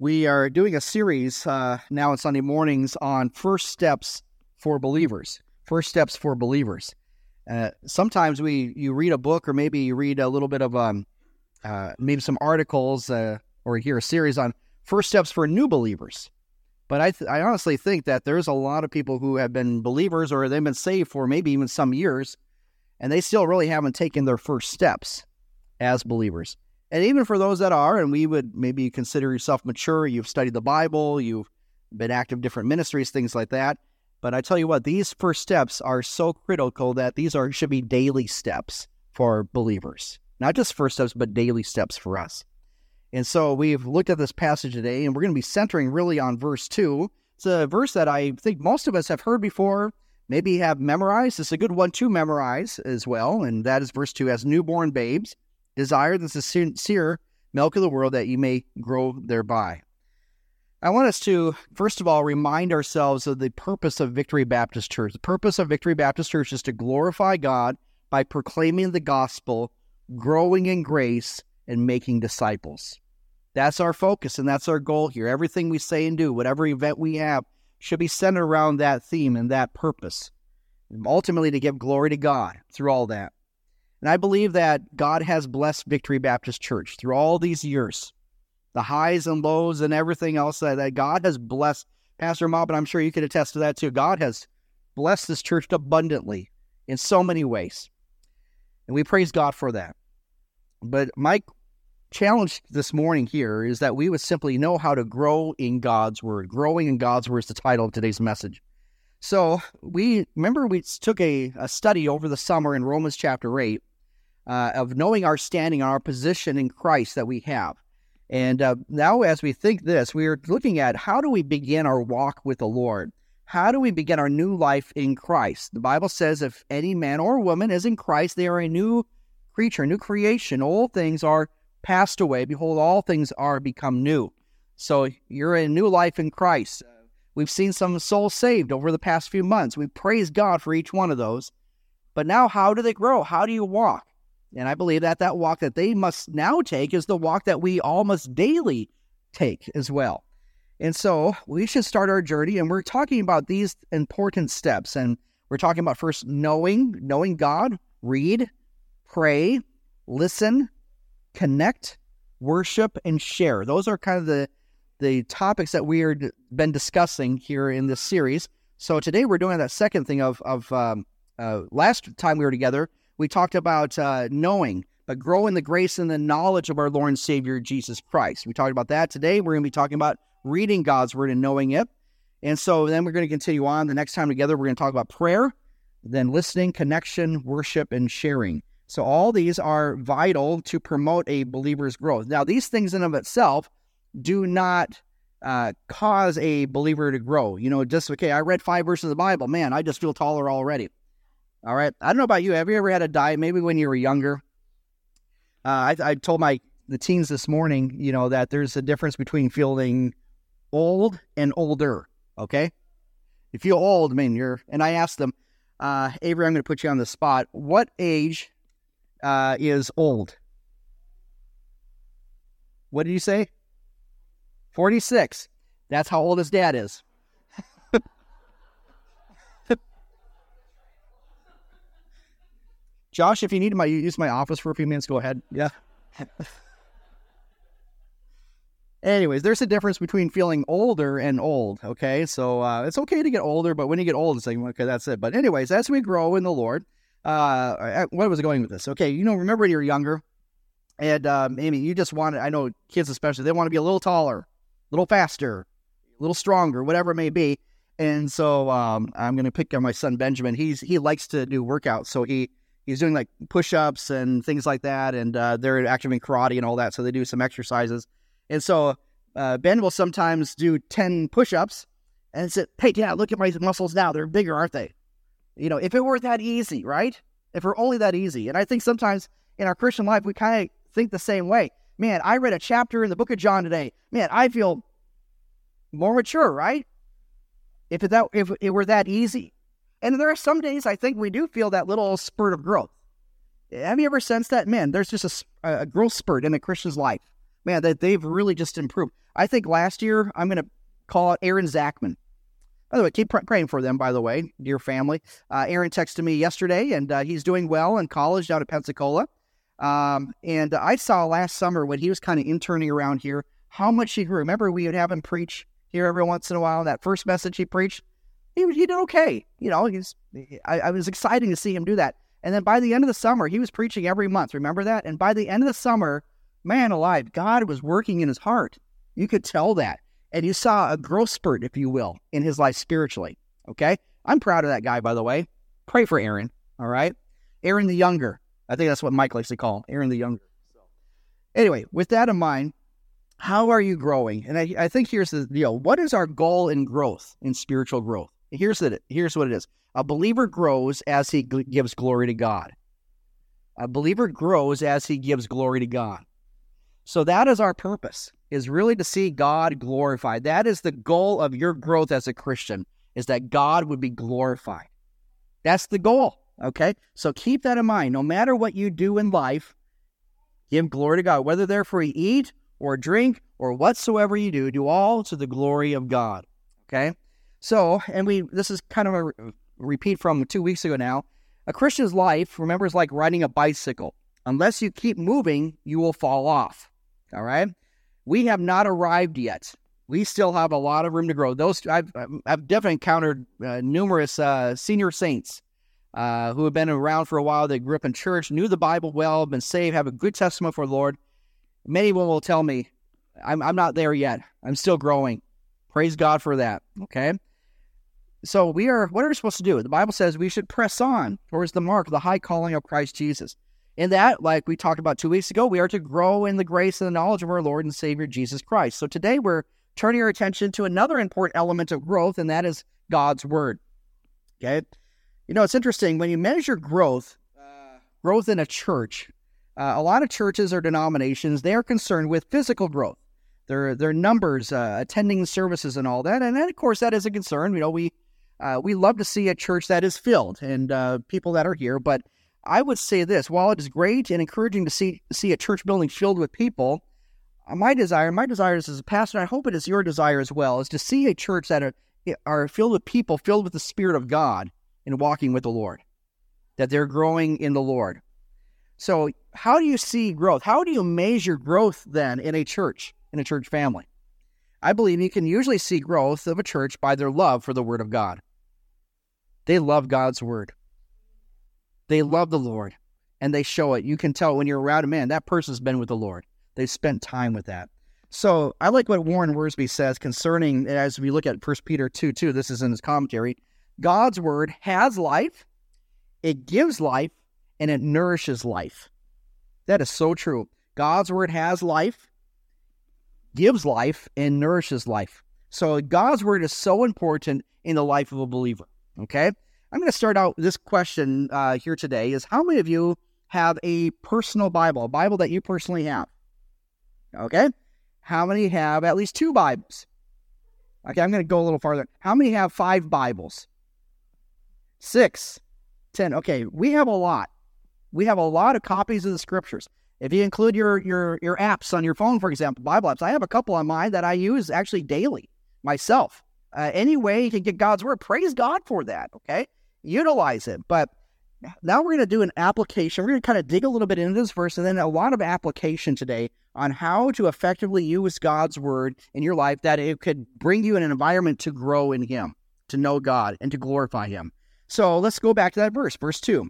We are doing a series uh, now on Sunday mornings on first steps for believers. First steps for believers. Uh, sometimes we you read a book or maybe you read a little bit of um, uh, maybe some articles uh, or hear a series on first steps for new believers. But I, th- I honestly think that there's a lot of people who have been believers or they've been saved for maybe even some years, and they still really haven't taken their first steps as believers. And even for those that are, and we would maybe consider yourself mature, you've studied the Bible, you've been active in different ministries, things like that. But I tell you what, these first steps are so critical that these are should be daily steps for believers. Not just first steps, but daily steps for us. And so we've looked at this passage today, and we're going to be centering really on verse 2. It's a verse that I think most of us have heard before, maybe have memorized. It's a good one to memorize as well, and that is verse 2 As newborn babes, desire the sincere milk of the world that you may grow thereby. I want us to, first of all, remind ourselves of the purpose of Victory Baptist Church. The purpose of Victory Baptist Church is to glorify God by proclaiming the gospel, growing in grace, and making disciples. That's our focus and that's our goal here. Everything we say and do, whatever event we have, should be centered around that theme and that purpose. And ultimately, to give glory to God through all that. And I believe that God has blessed Victory Baptist Church through all these years, the highs and lows and everything else that, that God has blessed. Pastor Mob, and I'm sure you could attest to that too. God has blessed this church abundantly in so many ways. And we praise God for that. But my challenge this morning here is that we would simply know how to grow in God's Word. Growing in God's Word is the title of today's message. So we remember we took a, a study over the summer in Romans chapter 8 uh, of knowing our standing and our position in Christ that we have. And uh, now, as we think this, we are looking at how do we begin our walk with the Lord? How do we begin our new life in Christ? The Bible says, if any man or woman is in Christ, they are a new creature, a new creation. All things are passed away. Behold, all things are become new. So you're in a new life in Christ. We've seen some souls saved over the past few months. We praise God for each one of those. But now, how do they grow? How do you walk? And I believe that that walk that they must now take is the walk that we all must daily take as well. And so we should start our journey, and we're talking about these important steps. And we're talking about first knowing, knowing God, read, pray, listen, connect, worship, and share. Those are kind of the the topics that we are been discussing here in this series. So today we're doing that second thing of of um, uh, last time we were together we talked about uh, knowing, but grow in the grace and the knowledge of our Lord and Savior Jesus Christ. We talked about that today. We're going to be talking about reading God's Word and knowing it. And so then we're going to continue on. The next time together, we're going to talk about prayer, then listening, connection, worship, and sharing. So all these are vital to promote a believer's growth. Now, these things in of itself do not uh, cause a believer to grow. You know, just okay, I read five verses of the Bible, man, I just feel taller already. All right. I don't know about you. Have you ever had a diet, maybe when you were younger? Uh, I, I told my the teens this morning, you know, that there's a difference between feeling old and older. Okay. If You feel old, I mean, you're, and I asked them, uh, Avery, I'm going to put you on the spot. What age uh, is old? What did you say? 46. That's how old his dad is. Josh, if you need my use my office for a few minutes, go ahead. Yeah. Anyways, there's a difference between feeling older and old. Okay, so uh, it's okay to get older, but when you get old, it's like okay, that's it. But anyways, as we grow in the Lord, uh, what was going with this? Okay, you know, remember when you were younger, and uh, maybe you just wanted. I know kids especially, they want to be a little taller, a little faster, a little stronger, whatever it may be. And so um, I'm going to pick on my son Benjamin. He's he likes to do workouts, so he he's doing like push-ups and things like that and uh, they're active in karate and all that so they do some exercises. And so uh, ben will sometimes do 10 push-ups and say hey yeah look at my muscles now. They're bigger aren't they? You know if it were that easy right? If were only that easy. And i think sometimes in our christian life we kind of think the same way. Man i read a chapter in the book of john today. Man i feel more mature right? If it, that if it were that easy and there are some days I think we do feel that little spurt of growth. Have you ever sensed that? Man, there's just a, a growth spurt in a Christian's life. Man, that they've really just improved. I think last year I'm going to call it Aaron Zachman. By the way, keep praying for them, by the way, dear family. Uh, Aaron texted me yesterday, and uh, he's doing well in college down at Pensacola. Um, and I saw last summer when he was kind of interning around here how much he grew. Remember, we would have him preach here every once in a while. That first message he preached, he, he did okay. You know, he's I, I was exciting to see him do that. And then by the end of the summer, he was preaching every month. Remember that? And by the end of the summer, man alive, God was working in his heart. You could tell that. And you saw a growth spurt, if you will, in his life spiritually. Okay? I'm proud of that guy, by the way. Pray for Aaron. All right? Aaron the Younger. I think that's what Mike likes to call him, Aaron the Younger. Anyway, with that in mind, how are you growing? And I, I think here's the deal. What is our goal in growth, in spiritual growth? Here's the, here's what it is. A believer grows as he gives glory to God. A believer grows as he gives glory to God. So that is our purpose, is really to see God glorified. That is the goal of your growth as a Christian, is that God would be glorified. That's the goal. Okay? So keep that in mind. No matter what you do in life, give glory to God. Whether therefore you eat or drink or whatsoever you do, do all to the glory of God. Okay? So, and we this is kind of a repeat from two weeks ago now. A Christian's life, remember, is like riding a bicycle. Unless you keep moving, you will fall off. All right. We have not arrived yet. We still have a lot of room to grow. Those I've I've definitely encountered uh, numerous uh, senior saints uh, who have been around for a while. They grew up in church, knew the Bible well, been saved, have a good testimony for the Lord. Many will tell me, "I'm I'm not there yet. I'm still growing." Praise God for that. Okay. So we are. What are we supposed to do? The Bible says we should press on towards the mark of the high calling of Christ Jesus. In that, like we talked about two weeks ago, we are to grow in the grace and the knowledge of our Lord and Savior Jesus Christ. So today we're turning our attention to another important element of growth, and that is God's Word. Okay? You know, it's interesting when you measure growth, uh, growth in a church, uh, a lot of churches or denominations, they are concerned with physical growth. Their, their numbers, uh, attending services, and all that. And then, of course, that is a concern. You know, we uh, we love to see a church that is filled and uh, people that are here, but I would say this: while it is great and encouraging to see see a church building filled with people, uh, my desire, my desire is as a pastor, I hope it is your desire as well, is to see a church that are, are filled with people filled with the Spirit of God and walking with the Lord, that they're growing in the Lord. So, how do you see growth? How do you measure growth then in a church, in a church family? I believe you can usually see growth of a church by their love for the Word of God. They love God's Word. They love the Lord and they show it. You can tell when you're around a man, that person's been with the Lord. They've spent time with that. So I like what Warren Wiersbe says concerning, as we look at 1 Peter 2 2, this is in his commentary. God's word has life, it gives life, and it nourishes life. That is so true. God's word has life, gives life, and nourishes life. So God's word is so important in the life of a believer. Okay? I'm going to start out this question uh, here today is how many of you have a personal Bible, a Bible that you personally have? Okay. How many have at least two Bibles? Okay, I'm going to go a little farther. How many have five Bibles? Six, ten. Okay, we have a lot. We have a lot of copies of the scriptures. If you include your your your apps on your phone, for example, Bible apps, I have a couple on mine that I use actually daily myself. Uh, any way you can get God's word, praise God for that. Okay, utilize it. But now we're going to do an application. We're going to kind of dig a little bit into this verse and then a lot of application today on how to effectively use God's word in your life that it could bring you in an environment to grow in Him, to know God, and to glorify Him. So let's go back to that verse, verse 2.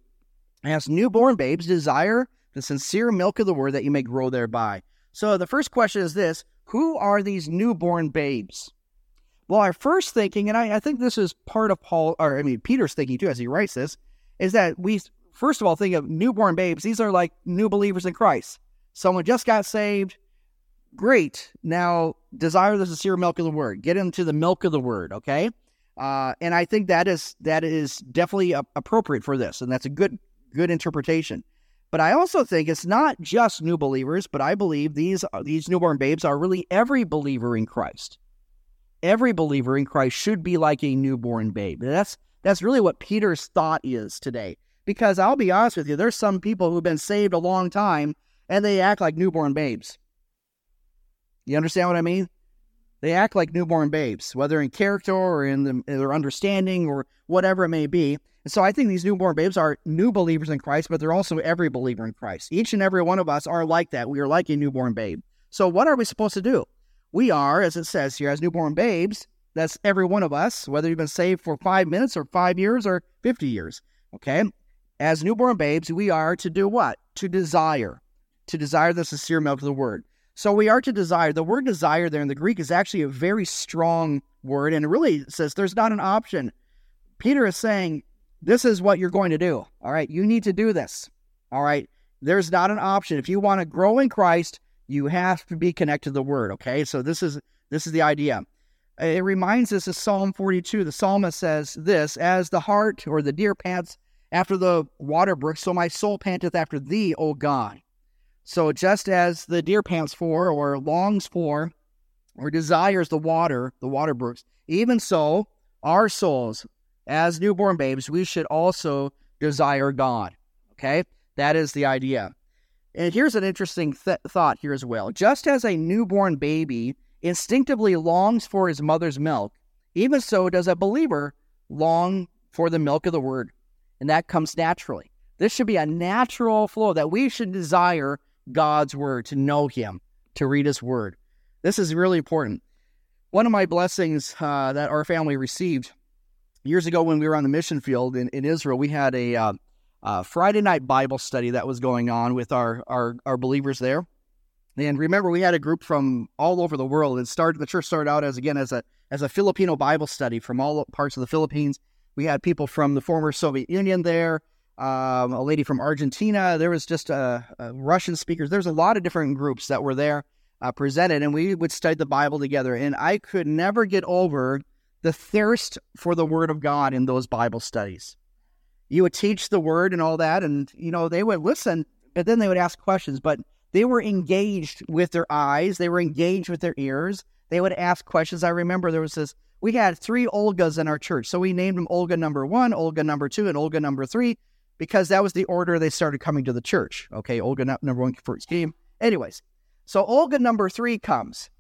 As newborn babes, desire the sincere milk of the word that you may grow thereby. So the first question is this Who are these newborn babes? Well, our first thinking, and I, I, think this is part of Paul, or I mean, Peter's thinking too as he writes this, is that we, first of all, think of newborn babes. These are like new believers in Christ. Someone just got saved. Great. Now, desire the sincere milk of the word. Get into the milk of the word, okay? Uh, and I think that is that is definitely a, appropriate for this, and that's a good good interpretation. But I also think it's not just new believers, but I believe these uh, these newborn babes are really every believer in Christ every believer in Christ should be like a newborn babe. That's that's really what Peter's thought is today. Because I'll be honest with you, there's some people who've been saved a long time and they act like newborn babes. You understand what I mean? They act like newborn babes, whether in character or in, the, in their understanding or whatever it may be. And so I think these newborn babes are new believers in Christ, but they're also every believer in Christ. Each and every one of us are like that. We are like a newborn babe. So what are we supposed to do? We are, as it says here, as newborn babes. That's every one of us, whether you've been saved for five minutes or five years or 50 years. Okay? As newborn babes, we are to do what? To desire. To desire the sincere milk of the word. So we are to desire. The word desire there in the Greek is actually a very strong word, and it really says there's not an option. Peter is saying, This is what you're going to do. All right, you need to do this. All right, there's not an option. If you want to grow in Christ, you have to be connected to the word. Okay, so this is this is the idea. It reminds us of Psalm 42. The psalmist says this As the heart or the deer pants after the water brook, so my soul panteth after thee, O God. So just as the deer pants for, or longs for, or desires the water, the water brooks, even so, our souls, as newborn babes, we should also desire God. Okay? That is the idea. And here's an interesting th- thought here as well. Just as a newborn baby instinctively longs for his mother's milk, even so does a believer long for the milk of the word. And that comes naturally. This should be a natural flow that we should desire God's word, to know Him, to read His word. This is really important. One of my blessings uh, that our family received years ago when we were on the mission field in, in Israel, we had a uh, uh, Friday night Bible study that was going on with our, our, our believers there. And remember, we had a group from all over the world. It started the church started out as again as a as a Filipino Bible study from all parts of the Philippines. We had people from the former Soviet Union there um, a lady from Argentina. There was just uh, Russian speakers. There's a lot of different groups that were there uh, presented, and we would study the Bible together. And I could never get over the thirst for the Word of God in those Bible studies. You would teach the Word and all that, and you know they would listen, but then they would ask questions. But they were engaged with their eyes. They were engaged with their ears. They would ask questions. I remember there was this. We had three Olgas in our church, so we named them Olga number one, Olga number two, and Olga number three because that was the order they started coming to the church. Okay, Olga number one first came. Anyways, so Olga number three comes.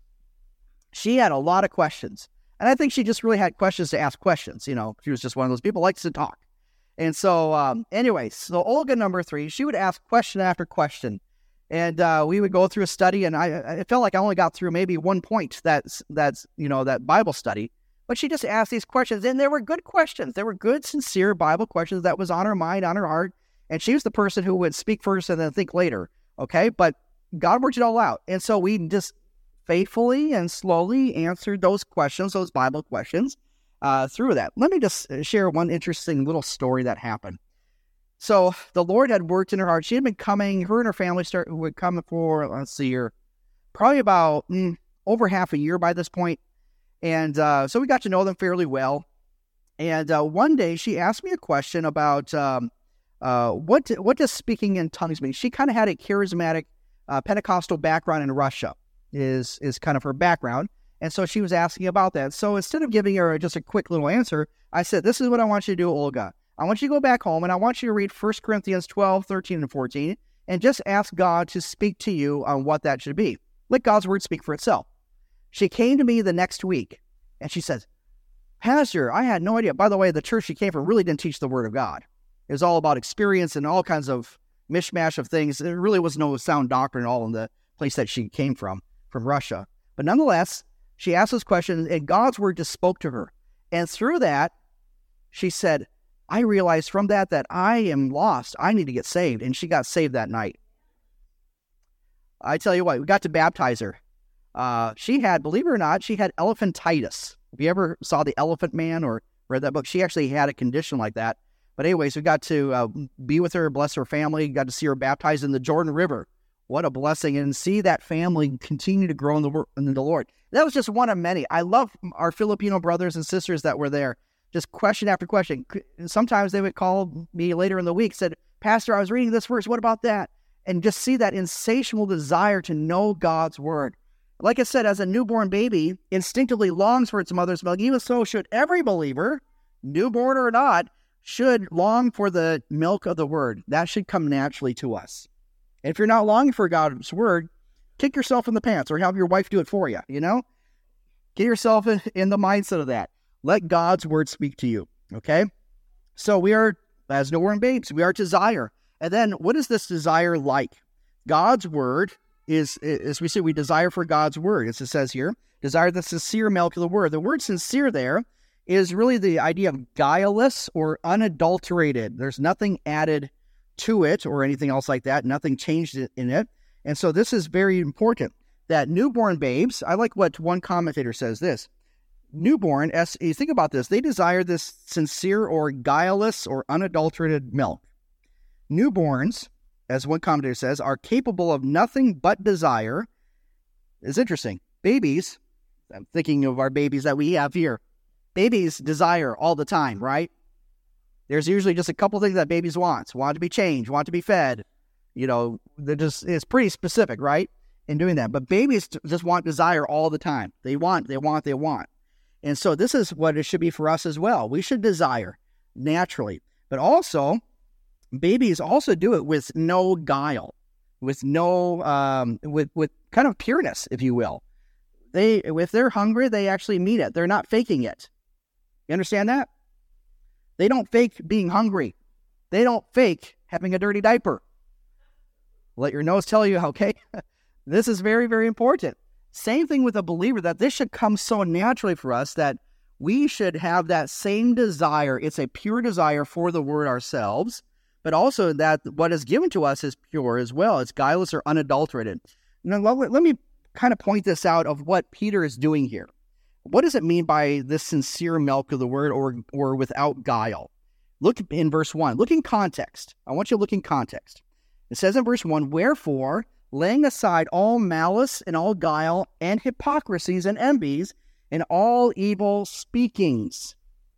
She had a lot of questions. And I think she just really had questions to ask questions. You know, she was just one of those people likes to talk. And so, um, anyways, so Olga number three, she would ask question after question. And uh, we would go through a study, and I, it felt like I only got through maybe one point that's that's you know that Bible study. But she just asked these questions, and there were good questions. There were good, sincere Bible questions that was on her mind, on her heart. And she was the person who would speak first and then think later. Okay. But God worked it all out. And so we just faithfully and slowly answered those questions, those Bible questions, uh, through that. Let me just uh, share one interesting little story that happened. So the Lord had worked in her heart. She had been coming, her and her family start would come for, let's see here, probably about mm, over half a year by this point. And uh, so we got to know them fairly well. And uh, one day she asked me a question about um, uh, what what does speaking in tongues mean. She kind of had a charismatic uh, Pentecostal background in Russia is is kind of her background, and so she was asking about that. So instead of giving her just a quick little answer, I said, "This is what I want you to do, Olga. I want you to go back home and I want you to read 1 Corinthians 12, 13, and 14, and just ask God to speak to you on what that should be. Let God's word speak for itself." She came to me the next week and she says, Pastor, I had no idea. By the way, the church she came from really didn't teach the word of God. It was all about experience and all kinds of mishmash of things. There really was no sound doctrine at all in the place that she came from, from Russia. But nonetheless, she asked those questions and God's word just spoke to her. And through that, she said, I realized from that that I am lost. I need to get saved. And she got saved that night. I tell you what, we got to baptize her. Uh, she had, believe it or not, she had elephantitis. If you ever saw The Elephant Man or read that book, she actually had a condition like that. But anyways, we got to uh, be with her, bless her family, got to see her baptized in the Jordan River. What a blessing. And see that family continue to grow in the, in the Lord. That was just one of many. I love our Filipino brothers and sisters that were there. Just question after question. Sometimes they would call me later in the week, said, Pastor, I was reading this verse. What about that? And just see that insatiable desire to know God's word. Like I said, as a newborn baby instinctively longs for its mother's milk, even so should every believer, newborn or not, should long for the milk of the word. That should come naturally to us. And if you're not longing for God's word, kick yourself in the pants or have your wife do it for you, you know? Get yourself in, the mindset of that. Let God's word speak to you. Okay? So we are, as newborn babes, we are desire. And then what is this desire like? God's word is, as we say, we desire for God's word, as it says here, desire the sincere milk of the word. The word sincere there is really the idea of guileless or unadulterated. There's nothing added to it or anything else like that, nothing changed in it. And so this is very important that newborn babes, I like what one commentator says this newborn, as you think about this, they desire this sincere or guileless or unadulterated milk. Newborns, as one commentator says, are capable of nothing but desire. It's interesting. Babies, I'm thinking of our babies that we have here. Babies desire all the time, right? There's usually just a couple things that babies want. Want to be changed, want to be fed. You know, they're just it's pretty specific, right? In doing that. But babies just want desire all the time. They want, they want, they want. And so this is what it should be for us as well. We should desire naturally. But also, babies also do it with no guile, with no um, with with kind of pureness, if you will. They if they're hungry, they actually mean it. They're not faking it. You understand that? They don't fake being hungry. They don't fake having a dirty diaper. Let your nose tell you, okay? this is very, very important. Same thing with a believer that this should come so naturally for us that we should have that same desire. It's a pure desire for the word ourselves, but also that what is given to us is pure as well. It's guileless or unadulterated. Now, let, let me kind of point this out of what Peter is doing here. What does it mean by this sincere milk of the word or, or without guile? Look in verse 1. Look in context. I want you to look in context. It says in verse 1 Wherefore, laying aside all malice and all guile and hypocrisies and envies and all evil speakings.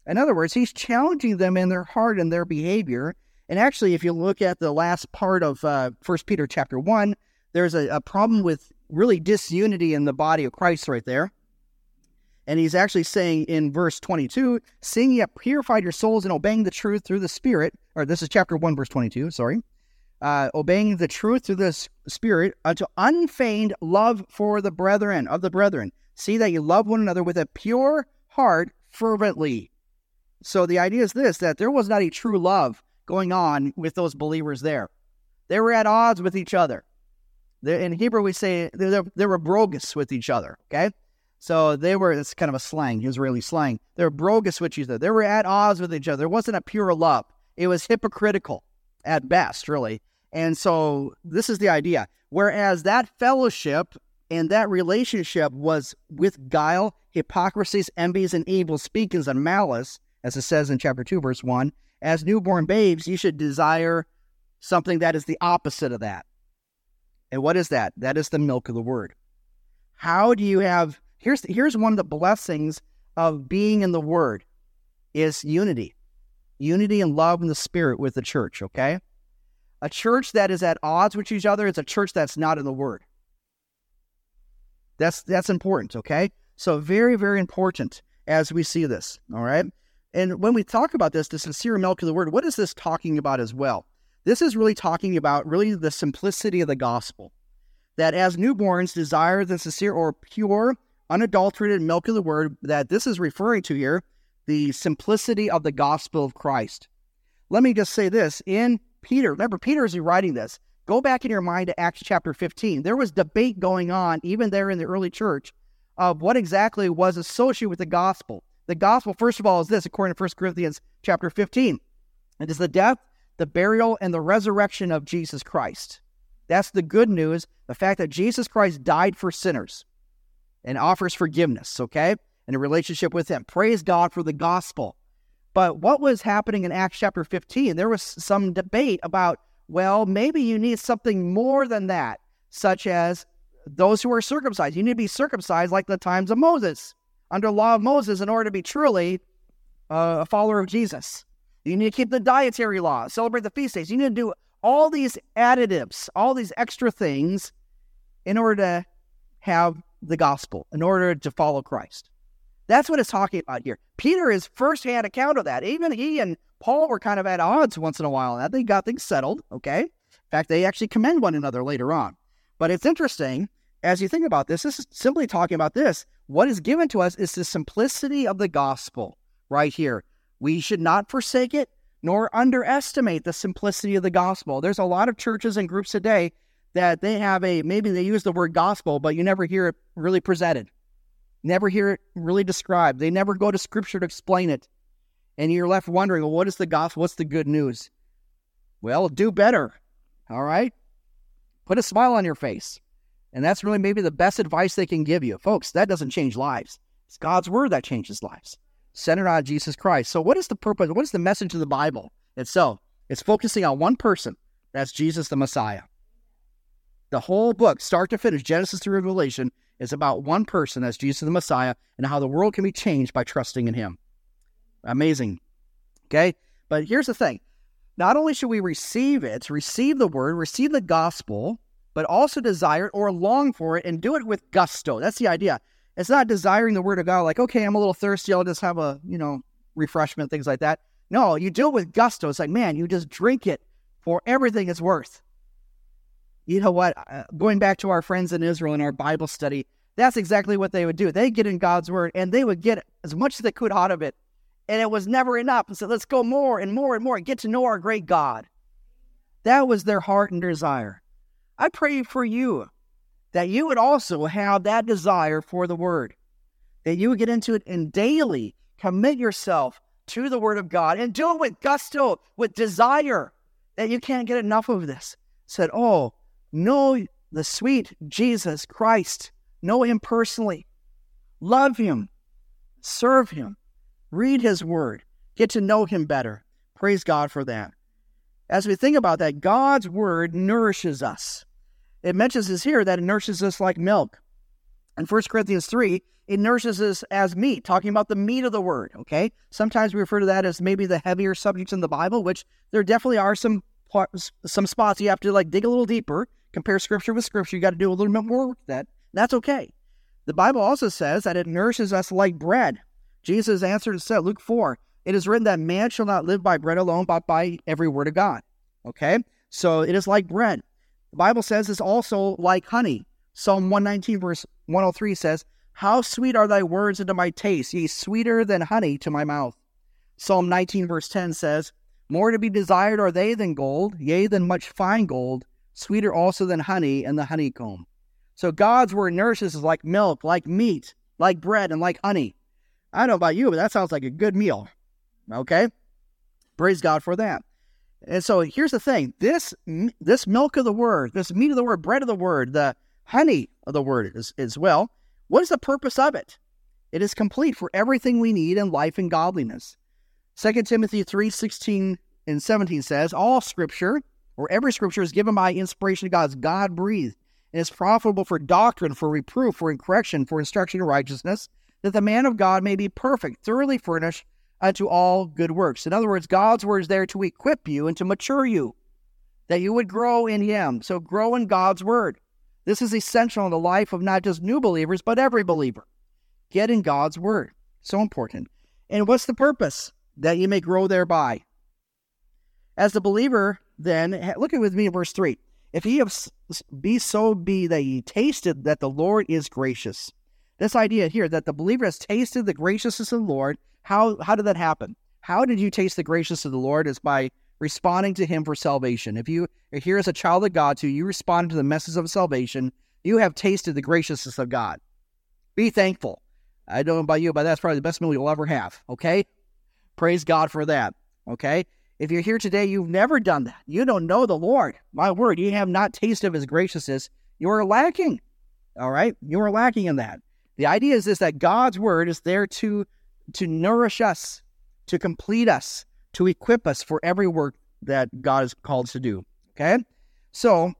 In other words, he's challenging them in their heart and their behavior. And actually, if you look at the last part of uh, Peter chapter 1, there's a, a problem with really disunity in the body of Christ right there. And he's actually saying in verse 22, seeing you have purified your souls in obeying the truth through the Spirit, or this is chapter 1, verse 22, sorry uh, obeying the truth through the Spirit unto unfeigned love for the brethren of the brethren. See that you love one another with a pure heart fervently. So the idea is this that there was not a true love going on with those believers there. They were at odds with each other. in Hebrew, we say they, were brogez with each other. Okay. So they were, it's kind of a slang, Israeli slang. They were brogez with each other. They were at odds with each other. There wasn't a pure love. It was hypocritical at best, really. And so this is the idea. Whereas that fellowship and that relationship was with guile, hypocrisies, envies, and evil speakings and malice, as it says in chapter 2, verse 1, as newborn babes, you should desire something that is the opposite of that. And what is that? That is the milk of the word. How do you have here's here's one of the blessings of being in the word is unity. Unity and love in the spirit with the church, okay? A church that is at odds with each other is a church that's not in the Word. That's that's important, okay? So very, very important as we see this. All right. And when we talk about this, the sincere milk of the word, what is this talking about as well? This is really talking about really the simplicity of the gospel. That as newborns desire the sincere or pure, unadulterated milk of the word, that this is referring to here, the simplicity of the gospel of Christ. Let me just say this in Peter, remember, Peter is writing this. Go back in your mind to Acts chapter 15. There was debate going on, even there in the early church, of what exactly was associated with the gospel. The gospel, first of all, is this, according to 1 Corinthians chapter 15. It is the death, the burial, and the resurrection of Jesus Christ. That's the good news, the fact that Jesus Christ died for sinners and offers forgiveness, okay? In a relationship with Him. Praise God for the gospel. But what was happening in Acts chapter 15? There was some debate about, well, maybe you need something more than that, such as those who are circumcised. You need to be circumcised like the times of Moses, under the law of Moses, in order to be truly uh, a follower of Jesus. You need to keep the dietary law, celebrate the feast days. You need to do all these additives, all these extra things in order to have the gospel, in order to follow Christ. That's what it's talking about here. Peter is firsthand account of that. Even he and Paul were kind of at odds once in a while. That they got things settled. Okay. In fact, they actually commend one another later on. But it's interesting as you think about this, this is simply talking about this. What is given to us is the simplicity of the gospel right here. We should not forsake it nor underestimate the simplicity of the gospel. There's a lot of churches and groups today that they have a maybe they use the word gospel, but you never hear it really presented. Never hear it really described. They never go to scripture to explain it. And you're left wondering, well, what is the gospel? What's the good news? Well, do better. All right? Put a smile on your face. And that's really maybe the best advice they can give you. Folks, that doesn't change lives. It's God's word that changes lives, centered on Jesus Christ. So, what is the purpose? What is the message of the Bible itself? It's focusing on one person. That's Jesus the Messiah. The whole book, start to finish, Genesis to Revelation, is about one person, that's Jesus the Messiah, and how the world can be changed by trusting in him. Amazing. Okay? But here's the thing not only should we receive it, receive the word, receive the gospel, but also desire it or long for it and do it with gusto. That's the idea. It's not desiring the word of God like, okay, I'm a little thirsty, I'll just have a, you know, refreshment, things like that. No, you do it with gusto. It's like, man, you just drink it for everything it's worth. You know what? Uh, going back to our friends in Israel in our Bible study, that's exactly what they would do. They get in God's word and they would get as much as they could out of it. And it was never enough. And so let's go more and more and more and get to know our great God. That was their heart and desire. I pray for you that you would also have that desire for the word, that you would get into it and daily commit yourself to the word of God and do it with gusto, with desire, that you can't get enough of this. Said, Oh, know the sweet Jesus Christ, know him personally, love him, serve him, read his word, get to know him better. Praise God for that. As we think about that, God's word nourishes us it mentions this here that it nourishes us like milk. In 1 Corinthians 3, it nourishes us as meat, talking about the meat of the word, okay? Sometimes we refer to that as maybe the heavier subjects in the Bible, which there definitely are some some spots you have to like dig a little deeper, compare scripture with scripture. You got to do a little bit more with that. That's okay. The Bible also says that it nourishes us like bread. Jesus answered and said, Luke 4, it is written that man shall not live by bread alone, but by every word of God. Okay? So it is like bread. The Bible says it's also like honey. Psalm 119, verse 103 says, How sweet are thy words unto my taste, yea, sweeter than honey to my mouth. Psalm 19, verse 10 says, More to be desired are they than gold, yea, than much fine gold, sweeter also than honey and the honeycomb. So God's word nourishes us like milk, like meat, like bread, and like honey. I don't know about you, but that sounds like a good meal. Okay? Praise God for that. And so here's the thing: this this milk of the word, this meat of the word, bread of the word, the honey of the word as, as well. What is the purpose of it? It is complete for everything we need in life and godliness. 2 Timothy 3 16 and 17 says, All scripture, or every scripture, is given by inspiration of God's God breathed, and is profitable for doctrine, for reproof, for correction, for instruction in righteousness, that the man of God may be perfect, thoroughly furnished unto all good works. In other words, God's word is there to equip you and to mature you, that you would grow in Him. So grow in God's word. This is essential in the life of not just new believers, but every believer. Get in God's word. So important. And what's the purpose? That you may grow thereby. As the believer, then, look at with me in verse 3. If ye be so be that ye tasted that the Lord is gracious. This idea here that the believer has tasted the graciousness of the Lord how how did that happen? How did you taste the graciousness of the Lord? Is by responding to Him for salvation. If you are here as a child of God, too, you respond to the message of salvation. You have tasted the graciousness of God. Be thankful. I don't know about you, but that's probably the best meal you'll ever have. Okay, praise God for that. Okay. If you're here today, you've never done that. You don't know the Lord. My word, you have not tasted of his graciousness. You are lacking. All right? You are lacking in that. The idea is this that God's word is there to to nourish us, to complete us, to equip us for every work that God is called to do. Okay? So,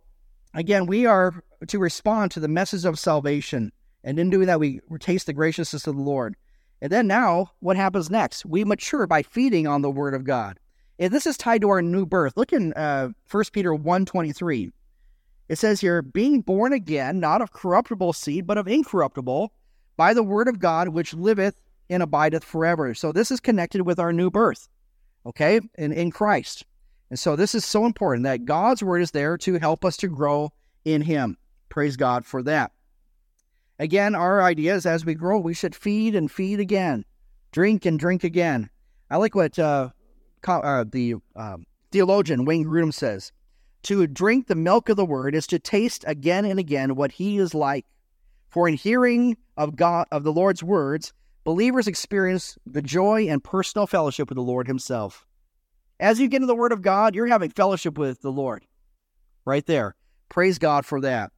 again, we are to respond to the message of salvation. And in doing that, we taste the graciousness of the Lord. And then now, what happens next? We mature by feeding on the Word of God. And this is tied to our new birth. Look in uh, 1 Peter 1.23. It says here, being born again, not of corruptible seed, but of incorruptible, by the Word of God, which liveth and abideth forever. So this is connected with our new birth, okay, in, in Christ. And so this is so important that God's word is there to help us to grow in Him. Praise God for that. Again, our idea is as we grow, we should feed and feed again, drink and drink again. I like what uh, uh, the um, theologian Wayne Grudem says. To drink the milk of the word is to taste again and again what he is like. For in hearing of God of the Lord's words, believers experience the joy and personal fellowship with the Lord himself. As you get into the word of God, you're having fellowship with the Lord. Right there. Praise God for that.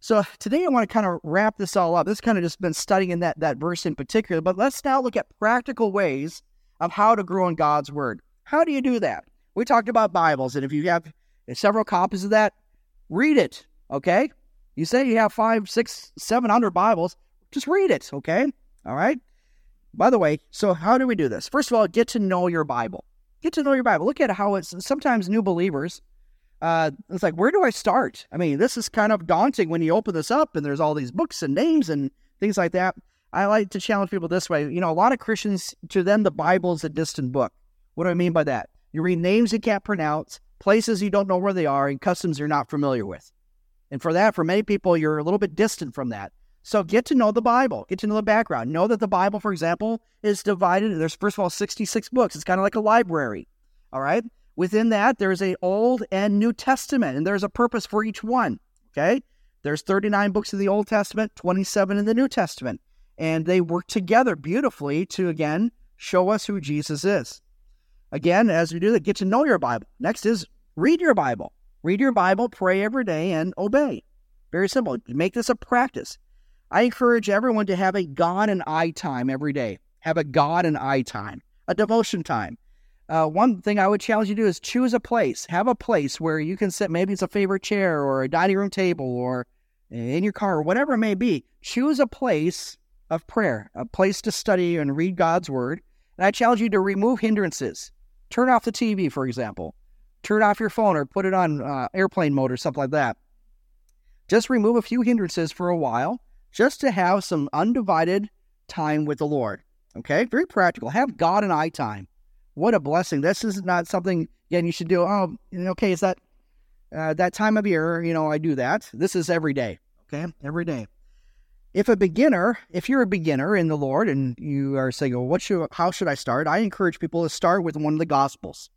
So today I want to kind of wrap this all up. This kind of just been studying that that verse in particular, but let's now look at practical ways of how to grow in God's word. How do you do that? We talked about Bibles, and if you have several copies of that, read it. Okay? You say you have five, six, seven hundred Bibles, just read it. Okay? All right. By the way, so how do we do this? First of all, get to know your Bible. Get to know your Bible. Look at how it's sometimes new believers uh, it's like, where do I start? I mean, this is kind of daunting when you open this up and there's all these books and names and things like that. I like to challenge people this way. You know, a lot of Christians, to them, the Bible is a distant book. What do I mean by that? You read names you can't pronounce, places you don't know where they are, and customs you're not familiar with. And for that, for many people, you're a little bit distant from that. So get to know the Bible, get to know the background. Know that the Bible, for example, is divided. There's, first of all, 66 books. It's kind of like a library. All right. Within that, there's a Old and New Testament, and there's a purpose for each one. Okay? There's 39 books in the Old Testament, 27 in the New Testament. And they work together beautifully to, again, show us who Jesus is. Again, as we do that, get to know your Bible. Next is read your Bible. Read your Bible, pray every day, and obey. Very simple. Make this a practice. I encourage everyone to have a God and I time every day. Have a God and I time, a devotion time. Uh, one thing I would challenge you to do is choose a place. Have a place where you can sit. Maybe it's a favorite chair or a dining room table or in your car or whatever it may be. Choose a place of prayer, a place to study and read God's word. And I challenge you to remove hindrances. Turn off the TV, for example. Turn off your phone or put it on uh, airplane mode or something like that. Just remove a few hindrances for a while, just to have some undivided time with the Lord. Okay, very practical. Have God and I time what a blessing. This is not something, again, you should do. Oh, okay, is that uh, that time of year? You know, I do that. This is every day. Okay, every day. If a beginner, if you're a beginner in the Lord and you are saying, well, what should, how should I start? I encourage people to start with one of the Gospels.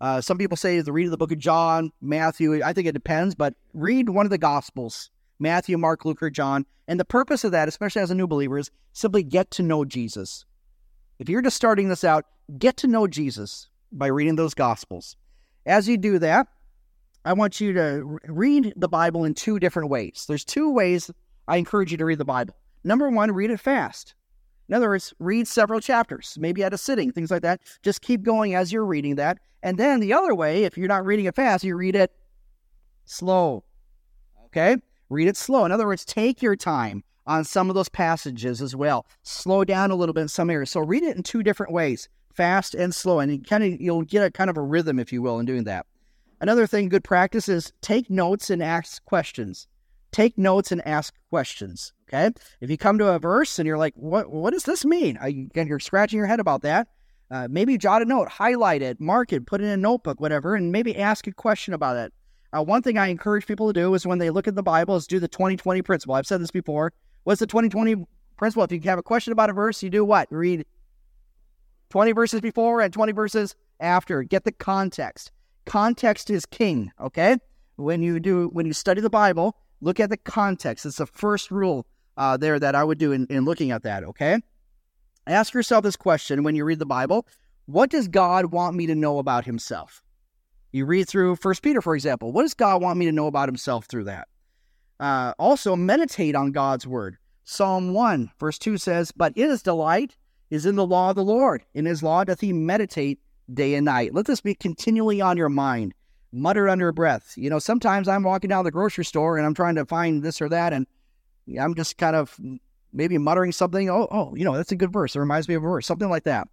Uh, some people say to read of the book of John, Matthew. I think it depends, but read one of the Gospels Matthew, Mark, Luke, or John. And the purpose of that, especially as a new believer, is simply get to know Jesus. If you're just starting this out, get to know Jesus by reading those Gospels. As you do that, I want you to read the Bible in two different ways. There's two ways I encourage you to read the Bible. Number one, read it fast. In other words, read several chapters, maybe at a sitting, things like that. Just keep going as you're reading that. And then the other way, if you're not reading it fast, you read it slow. Okay? Read it slow. In other words, take your time on some of those passages as well. Slow down a little bit in some areas. So read it in two different ways, fast and slow, and you kind of you'll get a kind of a rhythm, if you will, in doing that. Another thing, good practice is take notes and ask questions. Take notes and ask questions. Okay. If you come to a verse and you're like, "What? What does this mean?" Again, you're scratching your head about that. Uh, maybe jot a note, highlight it, mark it, put it in a notebook, whatever, and maybe ask a question about it. Uh, one thing I encourage people to do is when they look at the Bible is do the 20-20 principle. I've said this before. What's the 2020 principle? If you have a question about a verse, you do what? Read 20 verses before and 20 verses after. Get the context. Context is king, okay? When you do when you study the Bible, look at the context. It's the first rule uh, there that I would do in, in looking at that, okay? Ask yourself this question when you read the Bible. What does God want me to know about himself? You read through First Peter, for example. What does God want me to know about himself through that? Uh, also, meditate on God's word. Psalm 1, verse 2 says, But his delight is in the law of the Lord. In his law doth he meditate day and night. Let this be continually on your mind. Mutter under your breath. You know, sometimes I'm walking down the grocery store and I'm trying to find this or that, and I'm just kind of maybe muttering something. Oh, oh, you know, that's a good verse. It reminds me of a verse, something like that.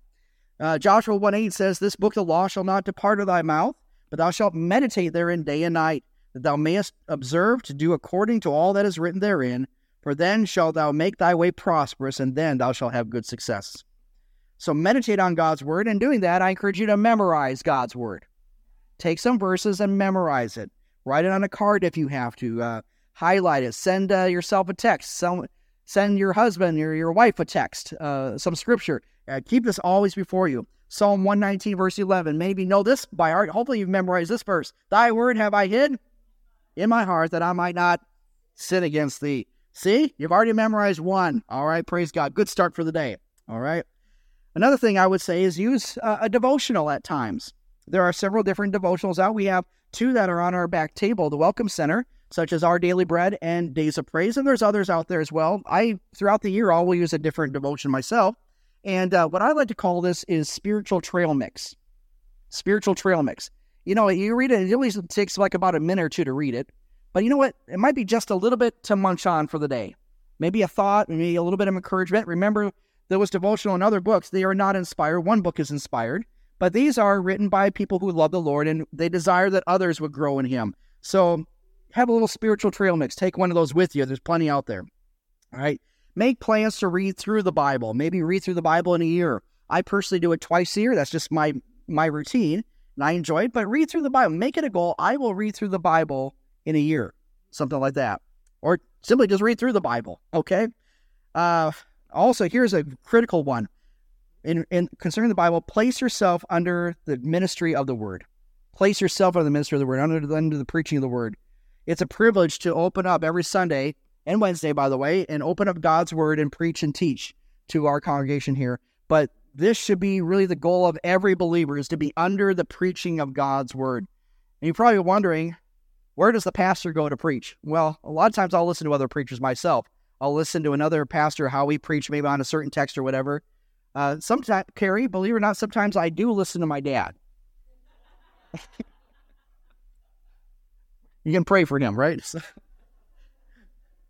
Uh, Joshua 1 8 says, This book the law shall not depart of thy mouth, but thou shalt meditate therein day and night, that thou mayest observe to do according to all that is written therein, for then shalt thou make thy way prosperous, and then thou shalt have good success. So meditate on God's word. And doing that, I encourage you to memorize God's word. Take some verses and memorize it. Write it on a card if you have to. Uh, highlight it. Send uh, yourself a text. Some, Send your husband or your wife a text, uh, some scripture. Uh, keep this always before you. Psalm 119, verse 11. Maybe know this by heart. Hopefully, you've memorized this verse. Thy word have I hid in my heart that I might not sin against thee. See, you've already memorized one. All right, praise God. Good start for the day. All right. Another thing I would say is use uh, a devotional at times. There are several different devotionals out. We have two that are on our back table the Welcome Center, such as Our Daily Bread and Days of Praise. And there's others out there as well. I, throughout the year, I will use a different devotion myself. And uh, what I like to call this is spiritual trail mix. Spiritual trail mix. You know, you read it, it only takes like about a minute or two to read it. But you know what? It might be just a little bit to munch on for the day. Maybe a thought, maybe a little bit of encouragement. Remember, there was devotional in other books. They are not inspired. One book is inspired, but these are written by people who love the Lord and they desire that others would grow in Him. So have a little spiritual trail mix. Take one of those with you. There's plenty out there. All right. Make plans to read through the Bible. Maybe read through the Bible in a year. I personally do it twice a year. That's just my my routine, and I enjoy it. But read through the Bible. Make it a goal. I will read through the Bible in a year, something like that, or simply just read through the Bible. Okay. Uh, also, here's a critical one. In, in concerning the Bible, place yourself under the ministry of the Word. Place yourself under the ministry of the Word, under under the preaching of the Word. It's a privilege to open up every Sunday and Wednesday, by the way, and open up God's Word and preach and teach to our congregation here. But this should be really the goal of every believer is to be under the preaching of God's Word. And you're probably wondering, where does the pastor go to preach? Well, a lot of times I'll listen to other preachers myself. I'll listen to another pastor how he preach maybe on a certain text or whatever. Uh, sometimes, Carrie, believe it or not, sometimes I do listen to my dad. you can pray for him, right?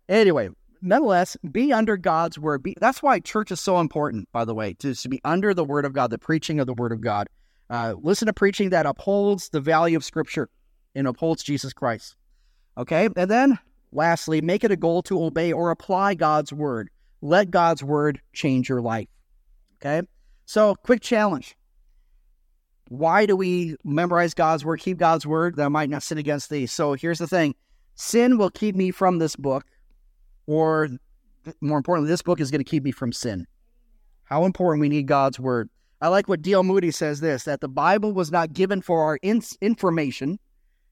anyway, nonetheless, be under God's word. Be, that's why church is so important, by the way, to, to be under the word of God, the preaching of the word of God. Uh, listen to preaching that upholds the value of Scripture and upholds Jesus Christ. Okay, and then Lastly, make it a goal to obey or apply God's word. Let God's word change your life. Okay? So, quick challenge. Why do we memorize God's word, keep God's word that I might not sin against thee? So, here's the thing sin will keep me from this book, or more importantly, this book is going to keep me from sin. How important we need God's word. I like what D.L. Moody says this that the Bible was not given for our in- information,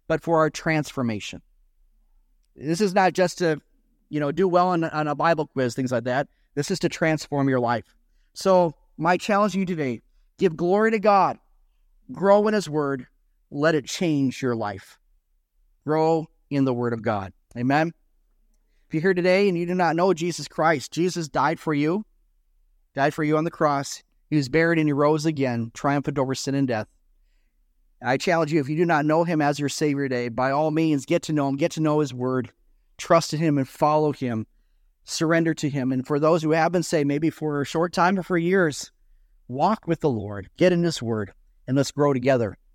but for our transformation. This is not just to, you know, do well on, on a Bible quiz, things like that. This is to transform your life. So, my challenge to you today give glory to God, grow in His Word, let it change your life. Grow in the Word of God. Amen. If you're here today and you do not know Jesus Christ, Jesus died for you, died for you on the cross. He was buried and he rose again, triumphant over sin and death. I challenge you, if you do not know him as your Savior today, by all means, get to know him, get to know his word, trust in him, and follow him, surrender to him. And for those who have been saved, maybe for a short time or for years, walk with the Lord, get in his word, and let's grow together